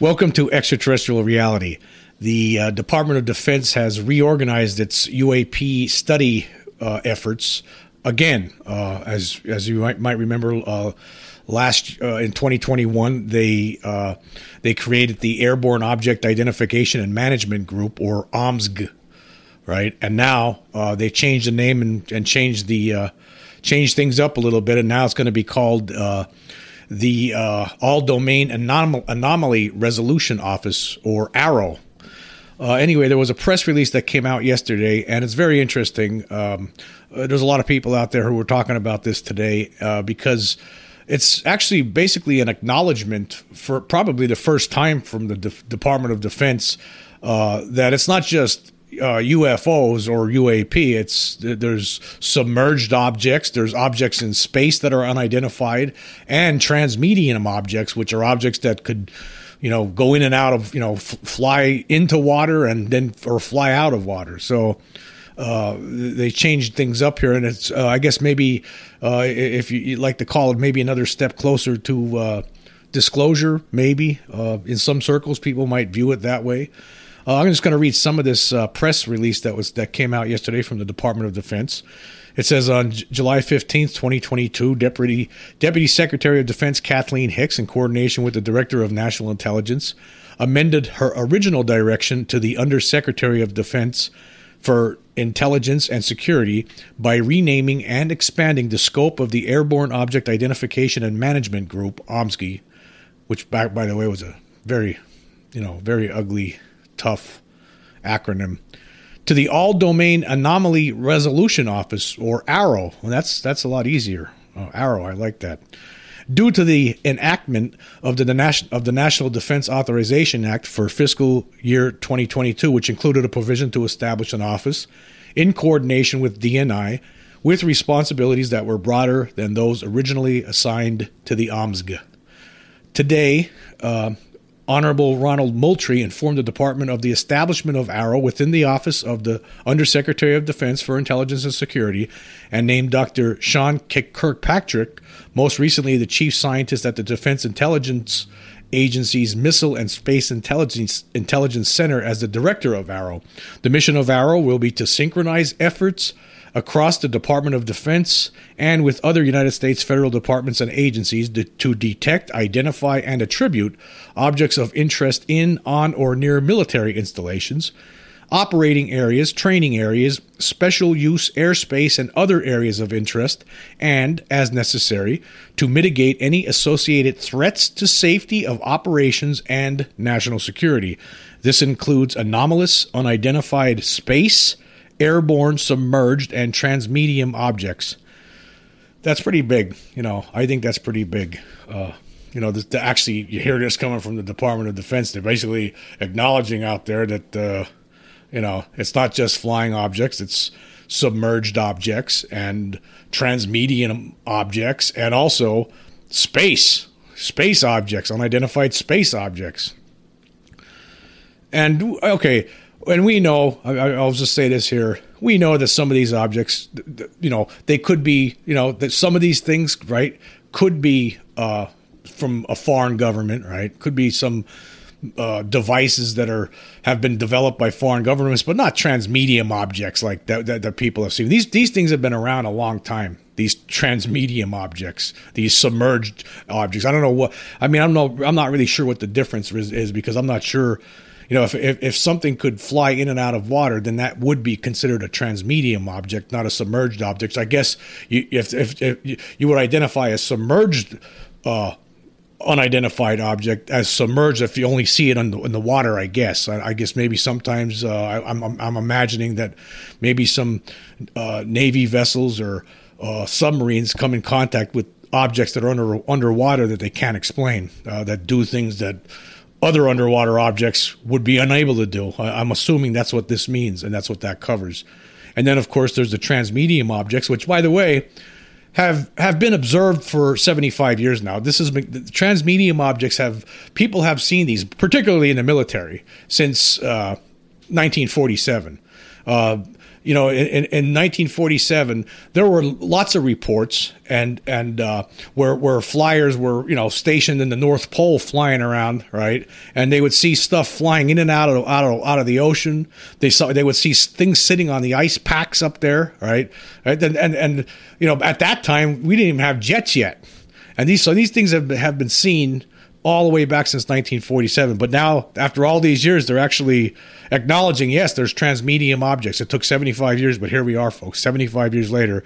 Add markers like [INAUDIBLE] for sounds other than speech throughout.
Welcome to Extraterrestrial Reality. The uh, Department of Defense has reorganized its UAP study uh, efforts again. Uh, as as you might, might remember, uh, last uh, in 2021 they uh, they created the Airborne Object Identification and Management Group, or OMSG, right? And now they changed the name and, and changed the changed things up a little bit, and now it's going to be called the uh, All Domain Anom- Anomaly Resolution Office, or AARO. Uh, anyway, there was a press release that came out yesterday, and it's very interesting. Um, uh, there's a lot of people out there who were talking about this today uh, because it's actually basically an acknowledgement for probably the first time from the De- Department of Defense uh, that it's not just uh, UFOs or UAP. It's there's submerged objects, there's objects in space that are unidentified, and transmedium objects, which are objects that could, you know, go in and out of, you know, f- fly into water and then or fly out of water. So. Uh, they changed things up here, and it's uh, I guess maybe uh, if you would like to call it maybe another step closer to uh, disclosure. Maybe uh, in some circles, people might view it that way. Uh, I'm just going to read some of this uh, press release that was that came out yesterday from the Department of Defense. It says on J- July 15th, 2022, Deputy Deputy Secretary of Defense Kathleen Hicks, in coordination with the Director of National Intelligence, amended her original direction to the Undersecretary of Defense for Intelligence and Security by renaming and expanding the scope of the Airborne Object Identification and Management Group, OMSGI, which, by, by the way, was a very, you know, very ugly tough acronym to the All Domain Anomaly Resolution Office, or AARO. Well, that's that's a lot easier. Oh, AARO, I like that. Due to the enactment of the, the of the National Defense Authorization Act for fiscal year 2022, which included a provision to establish an office in coordination with DNI with responsibilities that were broader than those originally assigned to the OMSG. Today, uh, Honorable Ronald Moultrie informed the department of the establishment of AARO within the office of the Undersecretary of Defense for Intelligence and Security and named Dr. Sean Kirkpatrick, most recently the chief scientist at the Defense Intelligence Agency's Missile and Space Intelligence, Intelligence Center, as the director of AARO. The mission of AARO will be to synchronize efforts across the Department of Defense and with other United States federal departments and agencies to detect, identify, and attribute objects of interest in, on, or near military installations, operating areas, training areas, special use airspace, and other areas of interest, and, as necessary, to mitigate any associated threats to safety of operations and national security. This includes anomalous, unidentified space, airborne, submerged, and transmedium objects. That's pretty big. You know, I think that's pretty big. Uh, you know, the, the, actually, you hear this coming from the Department of Defense. They're basically acknowledging out there that, uh, you know, it's not just flying objects, it's submerged objects and transmedium objects and also space, space objects, unidentified space objects. And, okay, and we know I, will just say this here. We know that some of these objects you know they could be you know that some of these things right could be uh, from a foreign government right? Could be some uh, devices that are have been developed by foreign governments but not transmedium objects like that, that, that people have seen. These these things have been around a long time these transmedium objects, these submerged objects. I don't know what I mean. I'm no, I'm not really sure what the difference is, is because I'm not sure you know, if, if, if something could fly in and out of water, then that would be considered a transmedium object, not a submerged object. So I guess you, if, if, if you would identify a submerged, uh, unidentified object as submerged if you only see it in the, in the water. I guess. I, I guess maybe sometimes uh, I, am I'm, I'm imagining that maybe some uh, navy vessels or uh, submarines come in contact with objects that are under underwater that they can't explain, uh, that do things that other underwater objects would be unable to do. I'm assuming that's what this means, and that's what that covers. And then, of course, there's the transmedium objects, which, by the way, have have been observed for 75 years now. This is transmedium objects have people have seen these, particularly in the military, since uh, 1947. Uh, you know, in, in 1947, there were lots of reports and and uh, where where flyers were you know stationed in the North Pole flying around, right? And they would see stuff flying in and out of out of out of the ocean. They saw they would see things sitting on the ice packs up there, right? Right? And and, and you know, at that time we didn't even have jets yet, and these so these things have have been seen all the way back since 1947. But now, after all these years, they're actually acknowledging yes, there's transmedium objects. It took 75 years, but here we are, folks. 75 years later,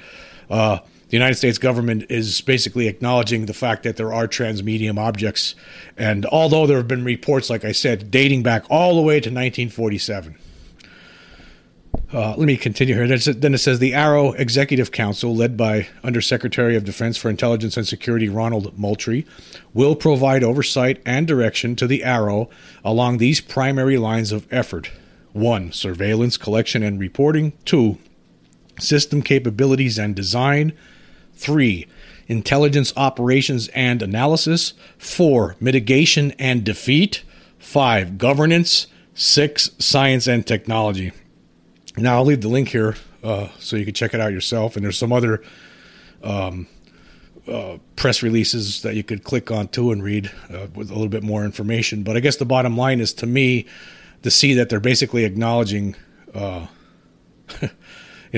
uh, the United States government is basically acknowledging the fact that there are transmedium objects. And although there have been reports, like I said, dating back all the way to 1947. Uh, let me continue here. Then it says the AARO Executive Council, led by Undersecretary of Defense for Intelligence and Security Ronald Moultrie, will provide oversight and direction to the AARO along these primary lines of effort: one, surveillance, collection, and reporting; two, system capabilities and design; three, intelligence operations and analysis; four, mitigation and defeat; five, governance; six, science and technology. Now I'll leave the link here uh, so you can check it out yourself. And there's some other um, uh, press releases that you could click on too and read uh, with a little bit more information. But I guess the bottom line is to me to see that they're basically acknowledging, uh, [LAUGHS] you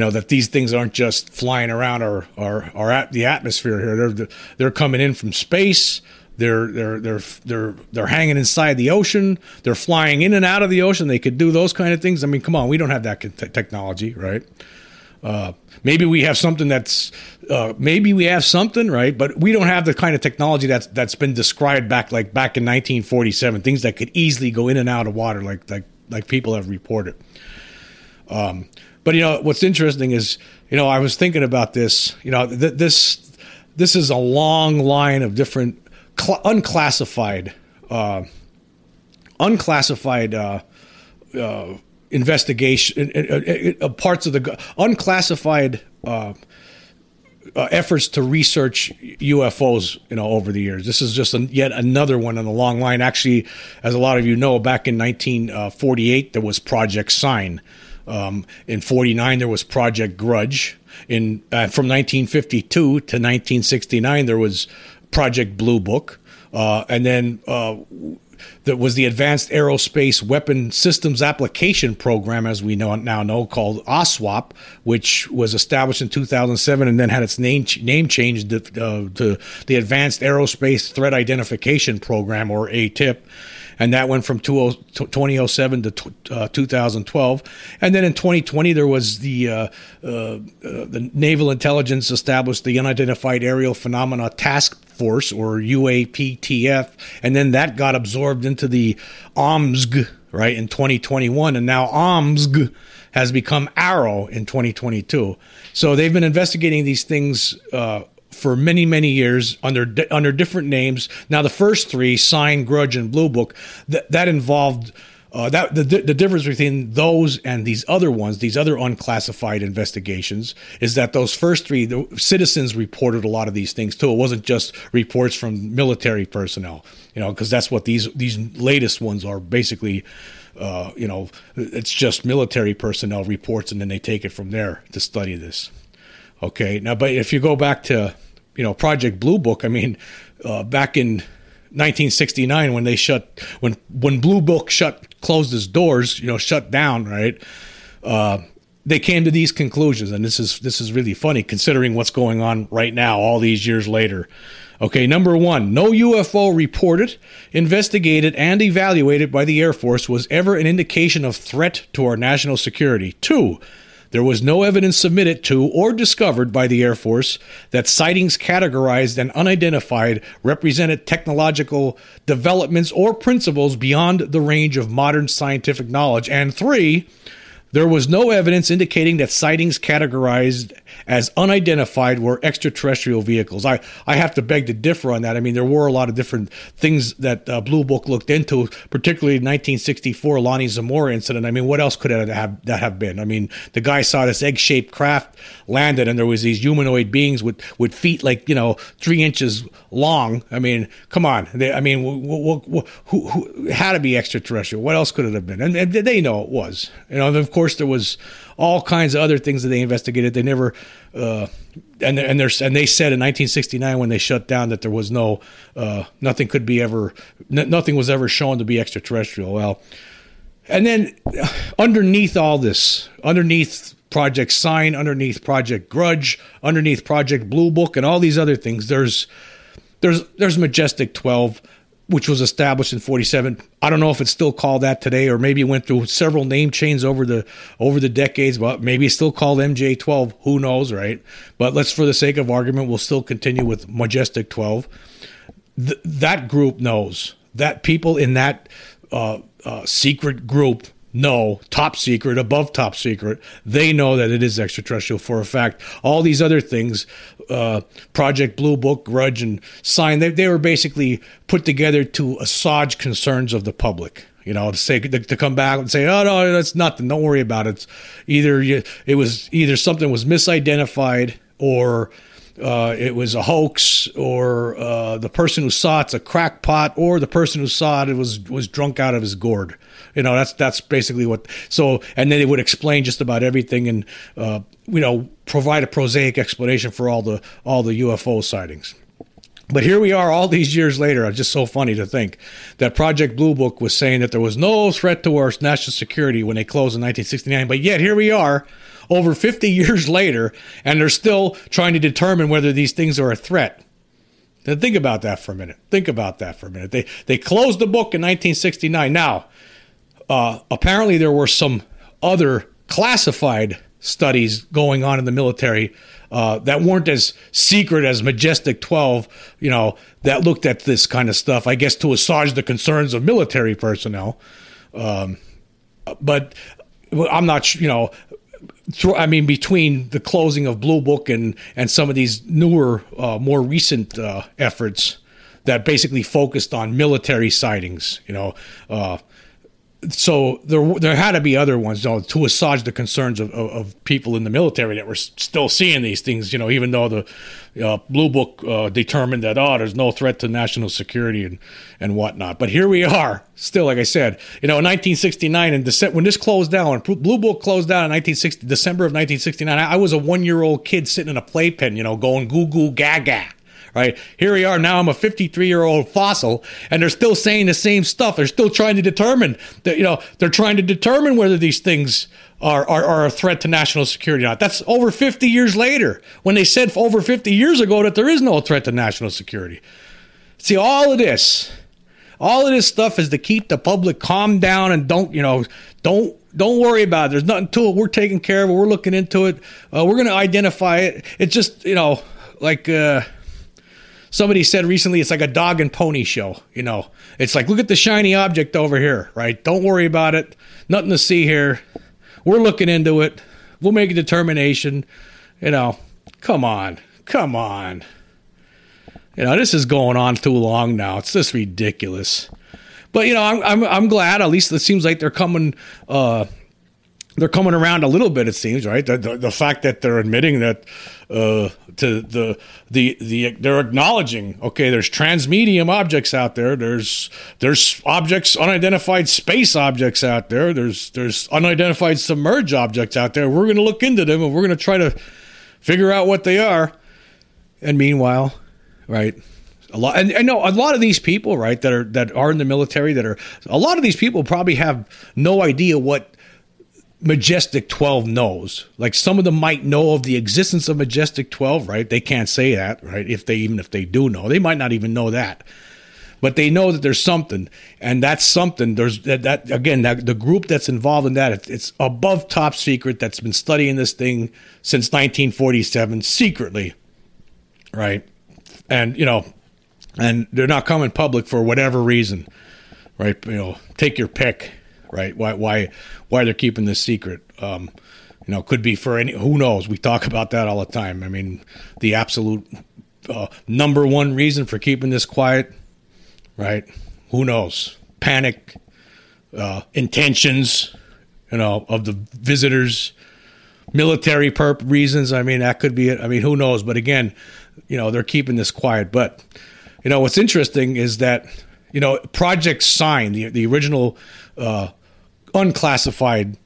know, that these things aren't just flying around or or, or at the atmosphere here. They're they're coming in from space. They're they're they're they're they're hanging inside the ocean. They're flying in and out of the ocean. They could do those kind of things. I mean, come on, we don't have that technology, right? Uh, maybe we have something that's uh, maybe we have something right, but we don't have the kind of technology that's that's been described back like back in 1947. Things that could easily go in and out of water, like like like people have reported. Um, but you know what's interesting is you know I was thinking about this. You know th- this this is a long line of different cl- unclassified, uh, unclassified uh, uh, investigation, uh, uh, parts of the unclassified uh, efforts to research UFOs, you know, over the years. This is just yet another one in the long line. Actually, as a lot of you know, back in 1948 there was Project Sign. Um, in 49 there was Project Grudge. In uh, from 1952 to 1969 there was Project Blue Book, uh, and then uh, that was the Advanced Aerospace Weapon Systems Application Program, as we know now know, called OSWAP, which was established in 2007 and then had its name name changed to, uh, to the Advanced Aerospace Threat Identification Program, or ATIP and that went from 2007 to uh, 2012. And then in 2020, there was the uh, uh, the Naval Intelligence established the Unidentified Aerial Phenomena Task Force, or UAPTF, and then that got absorbed into the OMSG right in 2021, and now OMSG has become AARO in 2022. So they've been investigating these things uh, for many many years under under different names. Now the first three, Sign, Grudge, and Blue Book, that that involved. Uh, that the, the difference between those and these other ones, these other unclassified investigations, is that those first three, the citizens reported a lot of these things too. It wasn't just reports from military personnel, you know, because that's what these these latest ones are basically. Uh, you know, it's just military personnel reports, and then they take it from there to study this. Okay, now, but if you go back to, you know, Project Blue Book, I mean, uh, back in 1969 when they shut, when when Blue Book shut, closed its doors, you know, shut down, right? Uh, they came to these conclusions, and this is this is really funny considering what's going on right now, all these years later. Okay, number one, no UFO reported, investigated, and evaluated by the Air Force was ever an indication of threat to our national security. Two, there was no evidence submitted to or discovered by the Air Force that sightings categorized and unidentified represented technological developments or principles beyond the range of modern scientific knowledge. And three, there was no evidence indicating that sightings categorized as unidentified were extraterrestrial vehicles. I, I have to beg to differ on that. I mean, there were a lot of different things that uh, Blue Book looked into, particularly 1964 Lonnie Zamora incident. I mean, what else could it have that have been? I mean, the guy saw this egg-shaped craft landed, and there was these humanoid beings with, with feet like you know three inches long. I mean, come on. They, I mean, who, who, who, had to be extraterrestrial? What else could it have been? And, and they know it was. You know, of course course, there was all kinds of other things that they investigated. They never, uh, and and there's and they said in 1969 when they shut down that there was no, uh, nothing could be ever, n- nothing was ever shown to be extraterrestrial. Well, and then underneath all this, underneath Project Sign, underneath Project Grudge, underneath Project Blue Book, and all these other things, there's there's there's Majestic 12 which was established in 47 i don't know if it's still called that today or maybe it went through several name changes over the over the decades but maybe it's still called mj12 who knows right? But let's for the sake of argument we'll still continue with majestic 12 Th- that group knows. That people in that uh, uh, secret group know top secret above top secret. They know that it is extraterrestrial for a fact. All these other things uh, project blue book grudge and sign they, they were basically put together to assuage concerns of the public. You know to say to, come back and say oh no that's nothing. Don't worry about it. It's either you, it was either something was misidentified or uh, it was a hoax, or uh, the person who saw it's a crackpot, or the person who saw it was was drunk out of his gourd. You know, that's that's basically what. So, and then they would explain just about everything, and uh, you know, provide a prosaic explanation for all the all the UFO sightings. But here we are all these years later. It's just so funny to think that Project Blue Book was saying that there was no threat to our national security when they closed in 1969. But yet here we are over 50 [LAUGHS] years later, and they're still trying to determine whether these things are a threat. Now think about that for a minute. Think about that for a minute. They they closed the book in 1969. Now, uh, apparently there were some other classified studies going on in the military uh, that weren't as secret as Majestic 12, you know, that looked at this kind of stuff, I guess to assuage the concerns of military personnel. Um, but I'm not, you know, I mean, between the closing of Blue Book and, and some of these newer, uh, more recent uh, efforts that basically focused on military sightings, you know, uh, so there there had to be other ones know, to assuage the concerns of, of, of, people in the military that were still seeing these things. You know, even though the uh, Blue Book uh, determined that oh, there's no threat to national security and and whatnot. But here we are, still, like I said, you know, in 1969 and Dece- when this closed down, when Blue Book closed down in 1960, December of 1969, I, I was a one year old kid sitting in a playpen, you know, going goo goo gaga right? Here we are now. I'm a 53 year old fossil, and they're still saying the same stuff. They're still trying to determine that you know they're trying to determine whether these things are, are, are a threat to national security or not. That's over 50 years later when they said over 50 years ago that there is no threat to national security. See, all of this, all of this stuff is to keep the public calm down and don't you know don't don't worry about it. There's nothing to it. We're taking care of it. We're looking into it. Uh, we're going to identify it. It's just you know like. Uh, somebody said recently it's like a dog and pony show. You know, it's like look at the shiny object over here, right? Don't worry about it. Nothing to see here. We're looking into it. We'll make a determination. You know, come on, come on. You know, this is going on too long now. It's just ridiculous. But you know, I'm I'm, I'm glad. At least it seems like they're coming. Uh, they're coming around a little bit. It seems right. The, the, the fact that they're admitting that uh, to the the the they're acknowledging. Okay, there's transmedium objects out there. There's there's objects unidentified space objects out there. There's there's unidentified submerged objects out there. We're going to look into them and we're going to try to figure out what they are. And meanwhile, right, a lot and I know a lot of these people right that are that are in the military that are a lot of these people probably have no idea what Majestic 12 knows. Like some of them might know of the existence of Majestic 12, right? They can't say that, right? If they even if they do know, they might not even know that. But they know that there's something, and that's something. There's that, that again, that, the group that's involved in that, it's, it's above top secret. That's been studying this thing since 1947, secretly, right? And you know, and they're not coming public for whatever reason, right? You know, take your pick right? Why why why they're keeping this secret? Um, you know, could be for any. Who knows? We talk about that all the time. I mean, the absolute uh, number one reason for keeping this quiet, right? Who knows? Panic, uh, intentions, you know, of the visitors, military perp reasons. I mean, that could be it. I mean, who knows? But again, you know, they're keeping this quiet. But you know, what's interesting is that you know, Project Sign, the the original uh, unclassified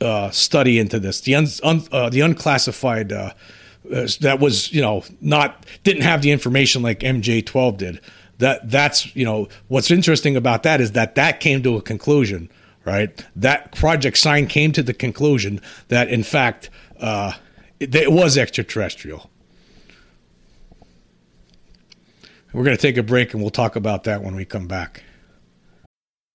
uh, study into this. The un, un uh, the unclassified uh, uh, that was you know not didn't have the information like MJ12 did. That that's you know what's interesting about that is that that came to a conclusion, right? That Project Sign came to the conclusion that in fact uh, it, it was extraterrestrial. We're going to take a break and we'll talk about that when we come back.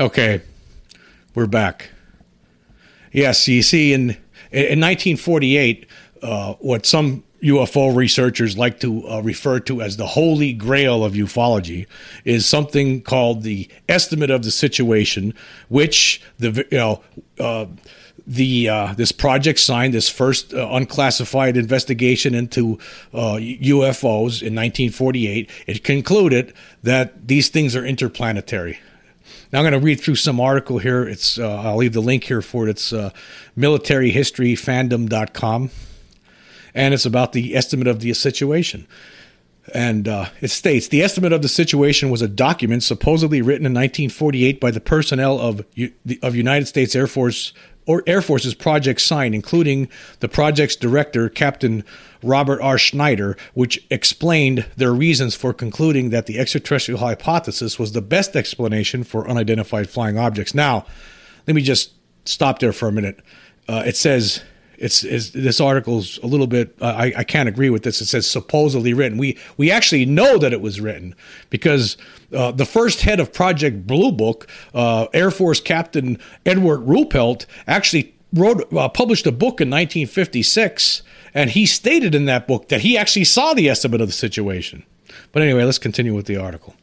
Okay, we're back. Yes, you see, in in 1948, uh, what some UFO researchers like to uh, refer to as the holy grail of ufology is something called the estimate of the situation, which the you know. Uh, the uh, this project signed this first uh, unclassified investigation into uh, UFOs in 1948. It concluded that these things are interplanetary. Now I'm going to read through some article here. It's uh, I'll leave the link here for it. It's uh, militaryhistoryfandom.com, and it's about the estimate of the situation. And uh, it states the estimate of the situation was a document supposedly written in 1948 by the personnel of of United States Air Force or Air Force's Project Sign, including the project's director, Captain Robert R. Sneider, which explained their reasons for concluding that the extraterrestrial hypothesis was the best explanation for unidentified flying objects. Now, let me just stop there for a minute. Uh, it says it's, it's, this article's a little bit. Uh, I, I can't agree with this. It says supposedly written. We we actually know that it was written because uh, the first head of Project Blue Book, uh, Air Force Captain Edward Ruppelt, actually wrote uh, published a book in 1956 and he stated in that book that he actually saw the estimate of the situation. But anyway, let's continue with the article.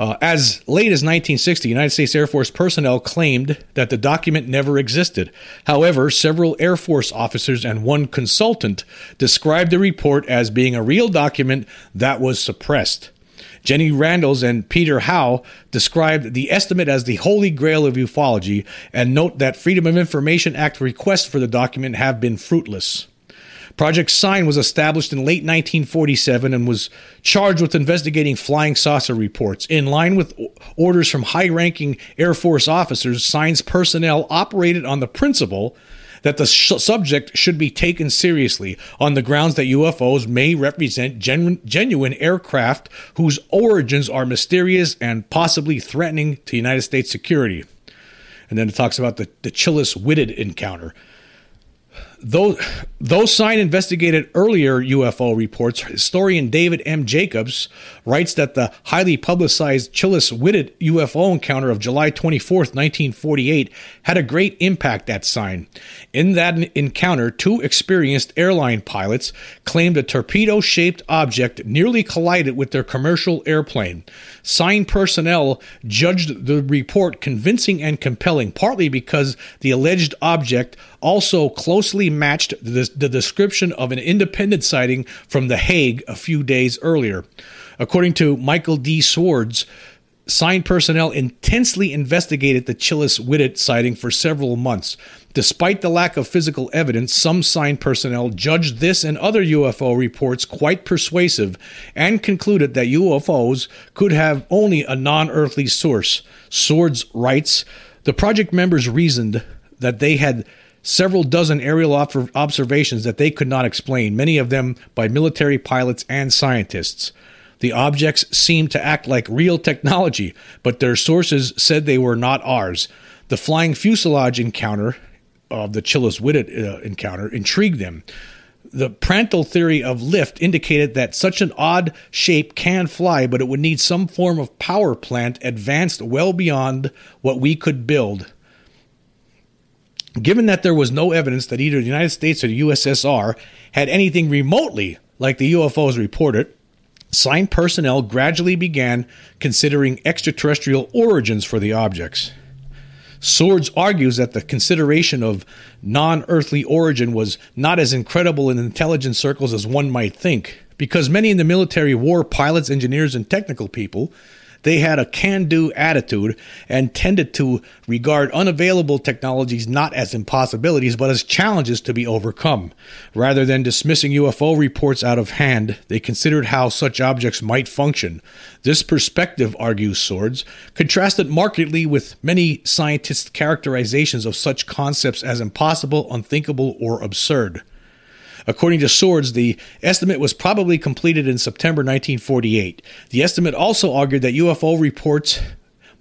Uh, as late as 1960, United States Air Force personnel claimed that the document never existed. However, several Air Force officers and one consultant described the report as being a real document that was suppressed. Jenny Randles and Peter Howe described the estimate as the holy grail of ufology and note that Freedom of Information Act requests for the document have been fruitless. Project Sign was established in late 1947 and was charged with investigating flying saucer reports. In line with orders from high ranking Air Force officers, Sign's personnel operated on the principle that the sh- subject should be taken seriously on the grounds that UFOs may represent gen- genuine aircraft whose origins are mysterious and possibly threatening to United States security. And then it talks about the, the Chiles Whitted encounter. Those, those sign investigated earlier UFO reports. Historian David M. Jacobs writes that the highly publicized Chiles Whitted UFO encounter of July 24, 1948, had a great impact at Sign. In that encounter, two experienced airline pilots claimed a torpedo shaped object nearly collided with their commercial airplane. Sign personnel judged the report convincing and compelling, partly because the alleged object also closely matched the, the description of an independent sighting from The Hague a few days earlier. According to Michael D. Swords, Sign personnel intensely investigated the Chiles Whitted sighting for several months. Despite the lack of physical evidence, some sign personnel judged this and other UFO reports quite persuasive and concluded that UFOs could have only a non earthly source. Swords writes The project members reasoned that they had several dozen aerial observations that they could not explain, many of them by military pilots and scientists. The objects seemed to act like real technology, but their sources said they were not ours. The flying fuselage encounter of the Chiles Whitted uh, encounter intrigued them. The Prandtl theory of lift indicated that such an odd shape can fly, but it would need some form of power plant advanced well beyond what we could build. Given that there was no evidence that either the United States or the USSR had anything remotely like the UFOs reported, Sign personnel gradually began considering extraterrestrial origins for the objects. Swords argues that the consideration of non earthly origin was not as incredible in intelligence circles as one might think, because many in the military were pilots, engineers, and technical people they had a can do attitude and tended to regard unavailable technologies not as impossibilities, but as challenges to be overcome. Rather than dismissing UFO reports out of hand, they considered how such objects might function. This perspective, argues Swords, contrasted markedly with many scientists' characterizations of such concepts as impossible, unthinkable, or absurd. According to Swords, the estimate was probably completed in September 1948. The estimate also argued that UFO reports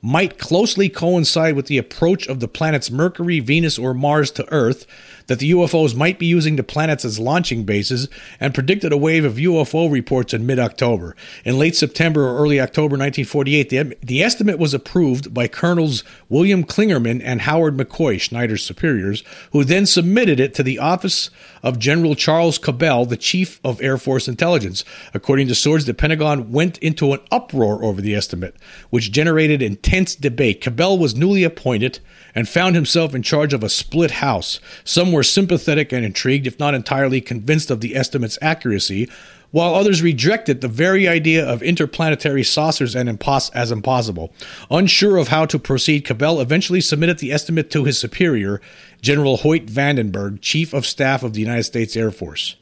might closely coincide with the approach of the planets Mercury, Venus, or Mars to Earth, that the UFOs might be using the planets as launching bases, and predicted a wave of UFO reports in mid October. In late September or early October 1948, the, the estimate was approved by Colonels William Clingerman and Howard McCoy, Sneider's superiors, who then submitted it to the office of General Charles Cabell, the Chief of Air Force Intelligence. According to Swords, the Pentagon went into an uproar over the estimate, which generated intense debate. Cabell was newly appointed and found himself in charge of a split house. Some were sympathetic and intrigued, if not entirely convinced of the estimate's accuracy, while others rejected the very idea of interplanetary saucers impos- as impossible. Unsure of how to proceed, Cabell eventually submitted the estimate to his superior, General Hoyt Vandenberg, Chief of Staff of the United States Air Force.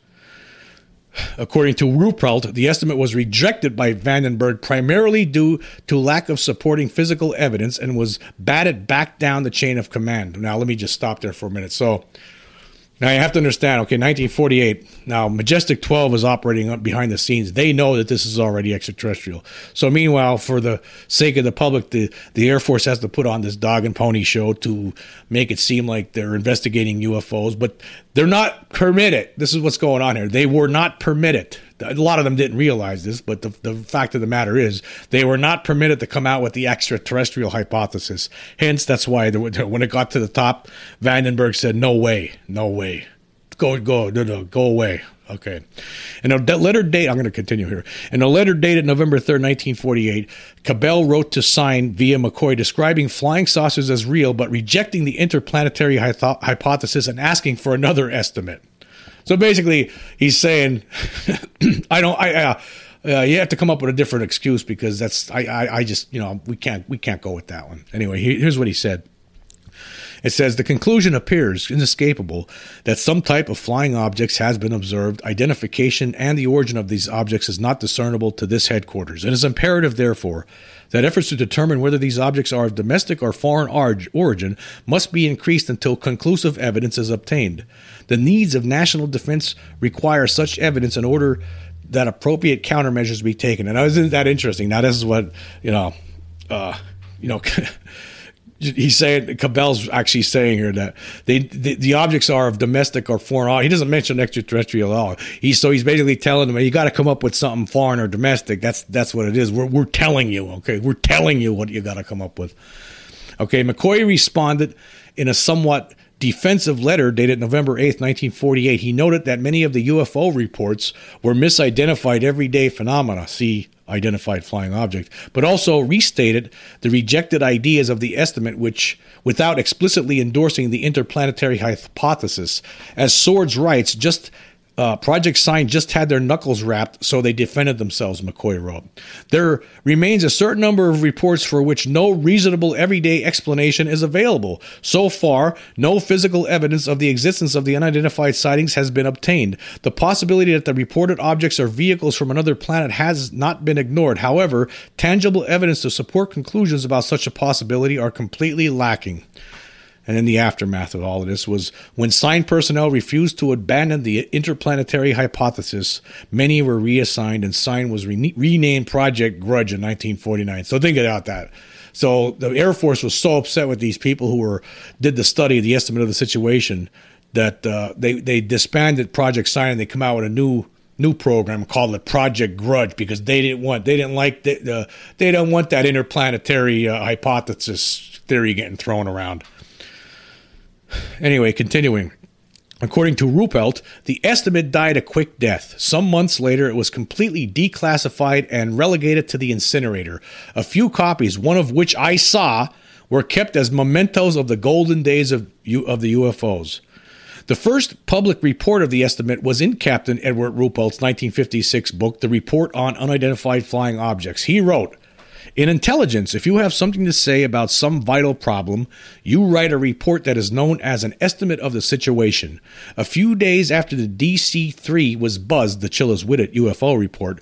According to Ruppelt, the estimate was rejected by Vandenberg primarily due to lack of supporting physical evidence and was batted back down the chain of command. Now, let me just stop there for a minute. So, now you have to understand, okay, 1948. Now Majestic 12 is operating behind the scenes. They know that this is already extraterrestrial. So meanwhile, for the sake of the public, the, the Air Force has to put on this dog and pony show to make it seem like they're investigating UFOs, but they're not permitted. This is what's going on here. They were not permitted a lot of them didn't realize this, but the, the fact of the matter is they were not permitted to come out with the extraterrestrial hypothesis. Hence, that's why when it got to the top, Vandenberg said, "No way, no way, go, go, no, no, go away." Okay. And a letter date, I'm going to continue here. In a letter dated November 3rd, 1948, Cabell wrote to sign via McCoy describing flying saucers as real, but rejecting the interplanetary hypothesis and asking for another estimate. So basically, he's saying, [CLEARS THROAT] I don't, I, uh, uh, you have to come up with a different excuse because that's, I, I, I just, you know, we can't, we can't go with that one. Anyway, here's what he said. It says the conclusion appears inescapable that some type of flying objects has been observed. Identification and the origin of these objects is not discernible to this headquarters. It is imperative, therefore, that efforts to determine whether these objects are of domestic or foreign origin must be increased until conclusive evidence is obtained. The needs of national defense require such evidence in order that appropriate countermeasures be taken. And isn't that interesting? Now, this is what you know. Uh, you know. [LAUGHS] he's saying Cabell's actually saying here that they the, the, objects are of domestic or foreign. He doesn't mention extraterrestrial at all. He's so he's basically telling them you got to come up with something foreign or domestic. That's that's what it is. We're we're telling you, okay, we're telling you what you got to come up with. Okay, McCoy responded in a somewhat defensive letter dated November 8, 1948. He noted that many of the UFO reports were misidentified everyday phenomena. See identified flying object, but also restated the rejected ideas of the estimate, which, without explicitly endorsing the interplanetary hypothesis, as Swords writes, just uh, Project Sign just had their knuckles rapped, so they defended themselves, McCoy wrote. There remains a certain number of reports for which no reasonable everyday explanation is available. So far, no physical evidence of the existence of the unidentified sightings has been obtained. The possibility that the reported objects are vehicles from another planet has not been ignored. However, tangible evidence to support conclusions about such a possibility are completely lacking and in the aftermath of all of this was when sign personnel refused to abandon the interplanetary hypothesis, many were reassigned and sign was re- renamed Project Grudge in 1949. So think about that. So the Air Force was so upset with these people who were did the study, the estimate of the situation, that uh, they they disbanded Project Sign and they come out with a new new program called the Project Grudge because they didn't want they didn't like the, the they don't want that interplanetary uh, hypothesis theory getting thrown around. Anyway, continuing. According to Ruppelt, the estimate died a quick death. Some months later, it was completely declassified and relegated to the incinerator. A few copies, one of which I saw, were kept as mementos of the golden days of, of the UFOs. The first public report of the estimate was in Captain Edward Ruppelt's 1956 book, The Report on Unidentified Flying Objects. He wrote, in intelligence, if you have something to say about some vital problem, you write a report that is known as an estimate of the situation. A few days after the DC 3 was buzzed, the Chiles Whitted UFO report,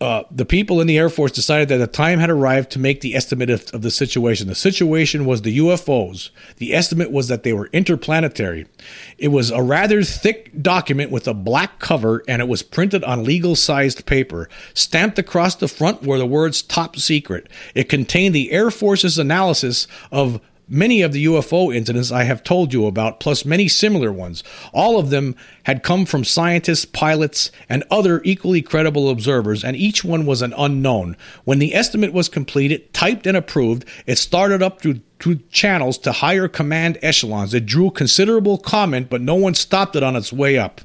uh, the people in the Air Force decided that the time had arrived to make the estimate of, of, the situation. The situation was the UFOs. The estimate was that they were interplanetary. It was a rather thick document with a black cover, and it was printed on legal sized paper. Stamped across the front were the words top secret. It contained the Air Force's analysis of many of the UFO incidents I have told you about, plus many similar ones. All of them had come from scientists, pilots, and other equally credible observers, and each one was an unknown. When the estimate was completed, typed and approved, it started up through, through channels to higher command echelons. It drew considerable comment, but no one stopped it on its way up.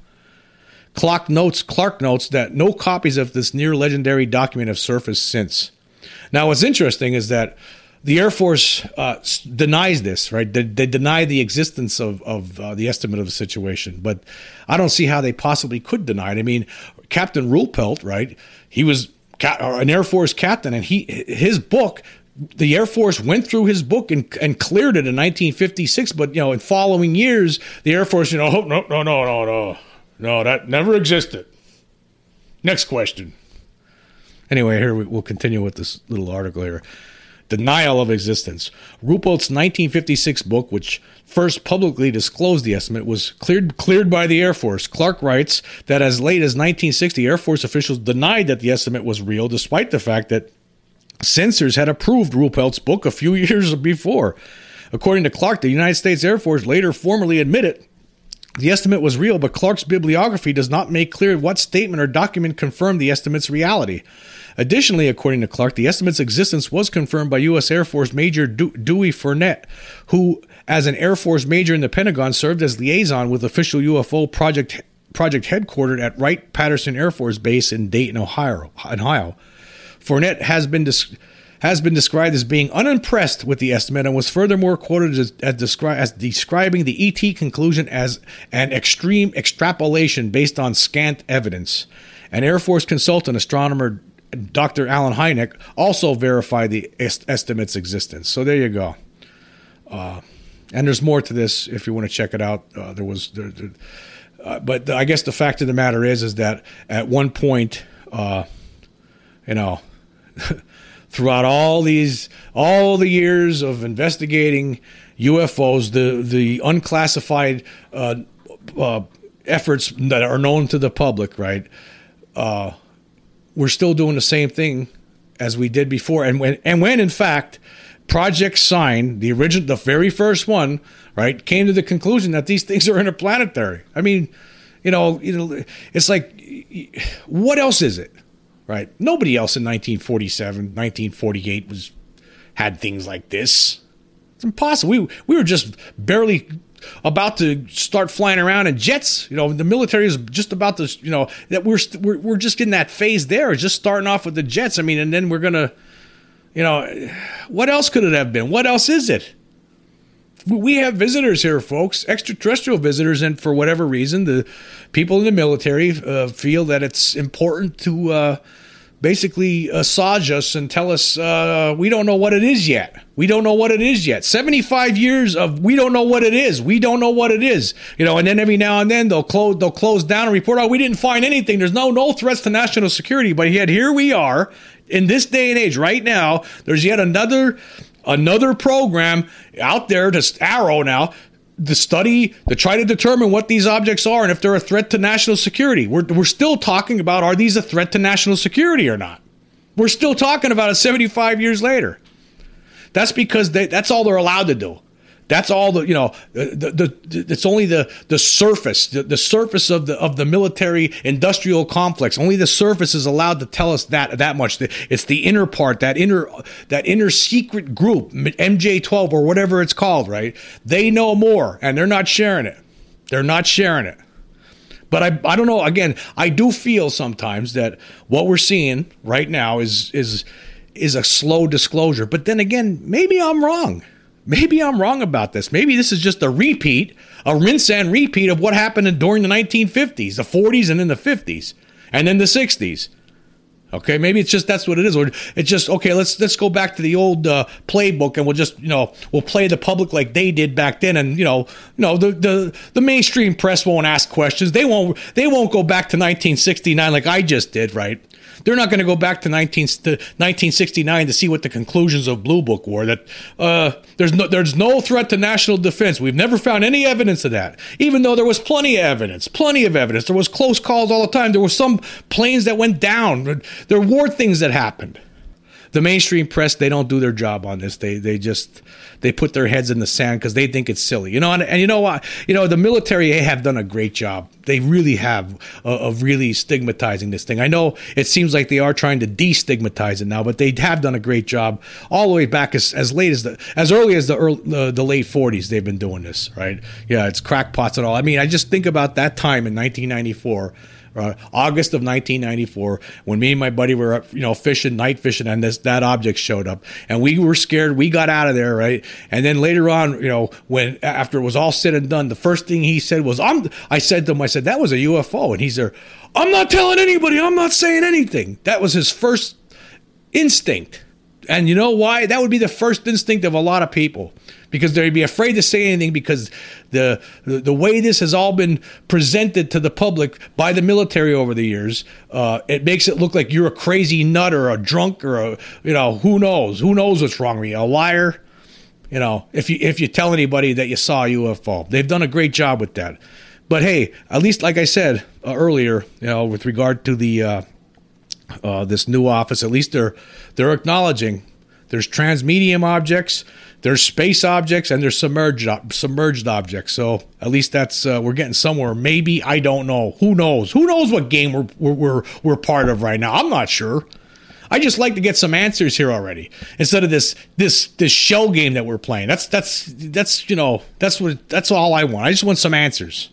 Clark notes, Clark notes that no copies of this near legendary document have surfaced since. Now, what's interesting is that the Air Force uh, denies this, right? They, they, deny the existence of, of uh, the estimate of the situation, but I don't see how they possibly could deny it. I mean, Captain Ruppelt, right? He was ca- an Air Force captain, and he his book. The Air Force went through his book and, and cleared it in 1956, but you know, in following years, the Air Force, you know, oh, no, no, no, no, no, no, that never existed. Next question. Anyway, here we, we'll continue with this little article here. Denial of Existence. Ruppelt's 1956 book, which first publicly disclosed the estimate, was cleared cleared by the Air Force. Clark writes that as late as 1960, Air Force officials denied that the estimate was real, despite the fact that censors had approved Ruppelt's book a few [LAUGHS] years before. According to Clark, the United States Air Force later formally admitted the estimate was real, but Clark's bibliography does not make clear what statement or document confirmed the estimate's reality. Additionally, according to Clark, the estimate's existence was confirmed by U.S. Air Force Major Dewey Fournet, who, as an Air Force major in the Pentagon, served as liaison with official UFO project project headquartered at Wright Patterson Air Force Base in Dayton, Ohio. Ohio. Fournet has been dis- has been described as being unimpressed with the estimate and was furthermore quoted as, as, descri- as describing the ET conclusion as an extreme extrapolation based on scant evidence. An Air Force consultant, astronomer Dr. Allen Hynek also verified the est- estimate's existence. So there you go. Uh, and there's more to this if you want to check it out. Uh, there was, there, there, uh, but I guess the fact of the matter is, is that at one point, uh, you know, [LAUGHS] throughout all these, all the years of investigating UFOs, the the unclassified uh, uh, efforts that are known to the public, right? We're still doing the same thing as we did before. And when and when in fact Project Sign, the original, the very first one, right, came to the conclusion that these things are [LAUGHS] interplanetary. I mean, you know, you know, it's like, what else is it, right? Nobody else in 1947, 1948 was had things like this. It's impossible. We we were just barely about to start flying around in jets. You know, the military is just about to, you know, that we're we're, we're just getting that phase there, just starting off with the jets. I mean, and then we're gonna, you know, what else could it have been? What else is it? We have visitors here, folks, extraterrestrial visitors, and for whatever reason, the people in the military uh, feel that it's important to. Uh, basically assuage us and tell us uh, we don't know what it is yet. We don't know what it is yet. 75 years of we don't know what it is. We don't know what it is. You know, and then every now and then they'll close they'll close down and report, oh, we didn't find anything. There's no no threats to national security. But yet here we are in this day and age right now. There's yet another another program out there to AARO now the study to try to determine what these objects are and if they're a threat to national security. We're, we're still talking about are these a threat to national security or not? We're still talking about it 75 years later. That's because they, that's all they're allowed to do. That's all the you know. The, the, the it's only the the surface, the, the surface of the of the military industrial complex. Only the surface is allowed to tell us that that much. It's the inner part, that inner that inner secret group, MJ12 or whatever it's called. Right? They know more, and they're not sharing it. They're not sharing it. But I I don't know. Again, I do feel sometimes that what we're seeing right now is is is a slow disclosure. But then again, maybe I'm wrong. Maybe I'm wrong about this. Maybe this is just a repeat, a rinse and repeat of what happened during the 1950s, the 40s, and then the 50s, and then the 60s. Okay, maybe it's just that's what it is. Or it's just okay. Let's let's go back to the old uh, playbook, and we'll just you know we'll play the public like they did back then, and you know you know the the the mainstream press won't ask questions. They won't they won't go back to 1969 like I just did, right? They're not going to go back to, 19, to 1969 to see what the conclusions of Blue Book were. That uh, there's no there's no threat to national defense. We've never found any evidence of that, even though there was plenty of evidence, plenty of evidence. There was close calls all the time. There were some planes that went down. There were things that happened the mainstream press they don't do their job on this. They they just they put their heads in the sand because they think it's silly, you know. And, and, you know what? You know the military have done a great job. They really have uh, of really stigmatizing this thing. I know it seems like they are trying to destigmatize it now, but they have done a great job all the way back as, as late as the as early as the early, uh, the late 40s. They've been doing this, right? Yeah, it's crackpots and all. I mean, I just think about that time in 1994 uh, August of 1994, when me and my buddy were, you know, fishing, night fishing, and this that object showed up, and we were scared. We got out of there, right? And then later on, you know, when after it was all said and done, the first thing he said was, "I'm." I said to him, "I said that was a UFO," and he's there. I'm not telling anybody. I'm not saying anything. That was his first instinct. And you know why? That would be the first instinct of a lot of people because they'd be afraid to say anything because the, the, way this has all been presented to the public by the military over the years, uh, it makes it look like you're a crazy nut or a drunk or a you know who knows who knows what's wrong with you, a liar. You know, if you if you tell anybody that you saw a UFO, they've done a great job with that. But hey, at least like I said uh, earlier, you know, with regard to the uh, uh, this new office, at least they're they're acknowledging there's transmedium objects there's space objects and there's submerged submerged objects. So at least that's uh, we're getting somewhere. Maybe I don't know. Who knows? Who knows what game we're we're we're part of right now? I'm not sure. I just like to get some answers here already instead of this this this shell game that we're playing. That's that's that's you know that's what that's all I want. I just want some answers.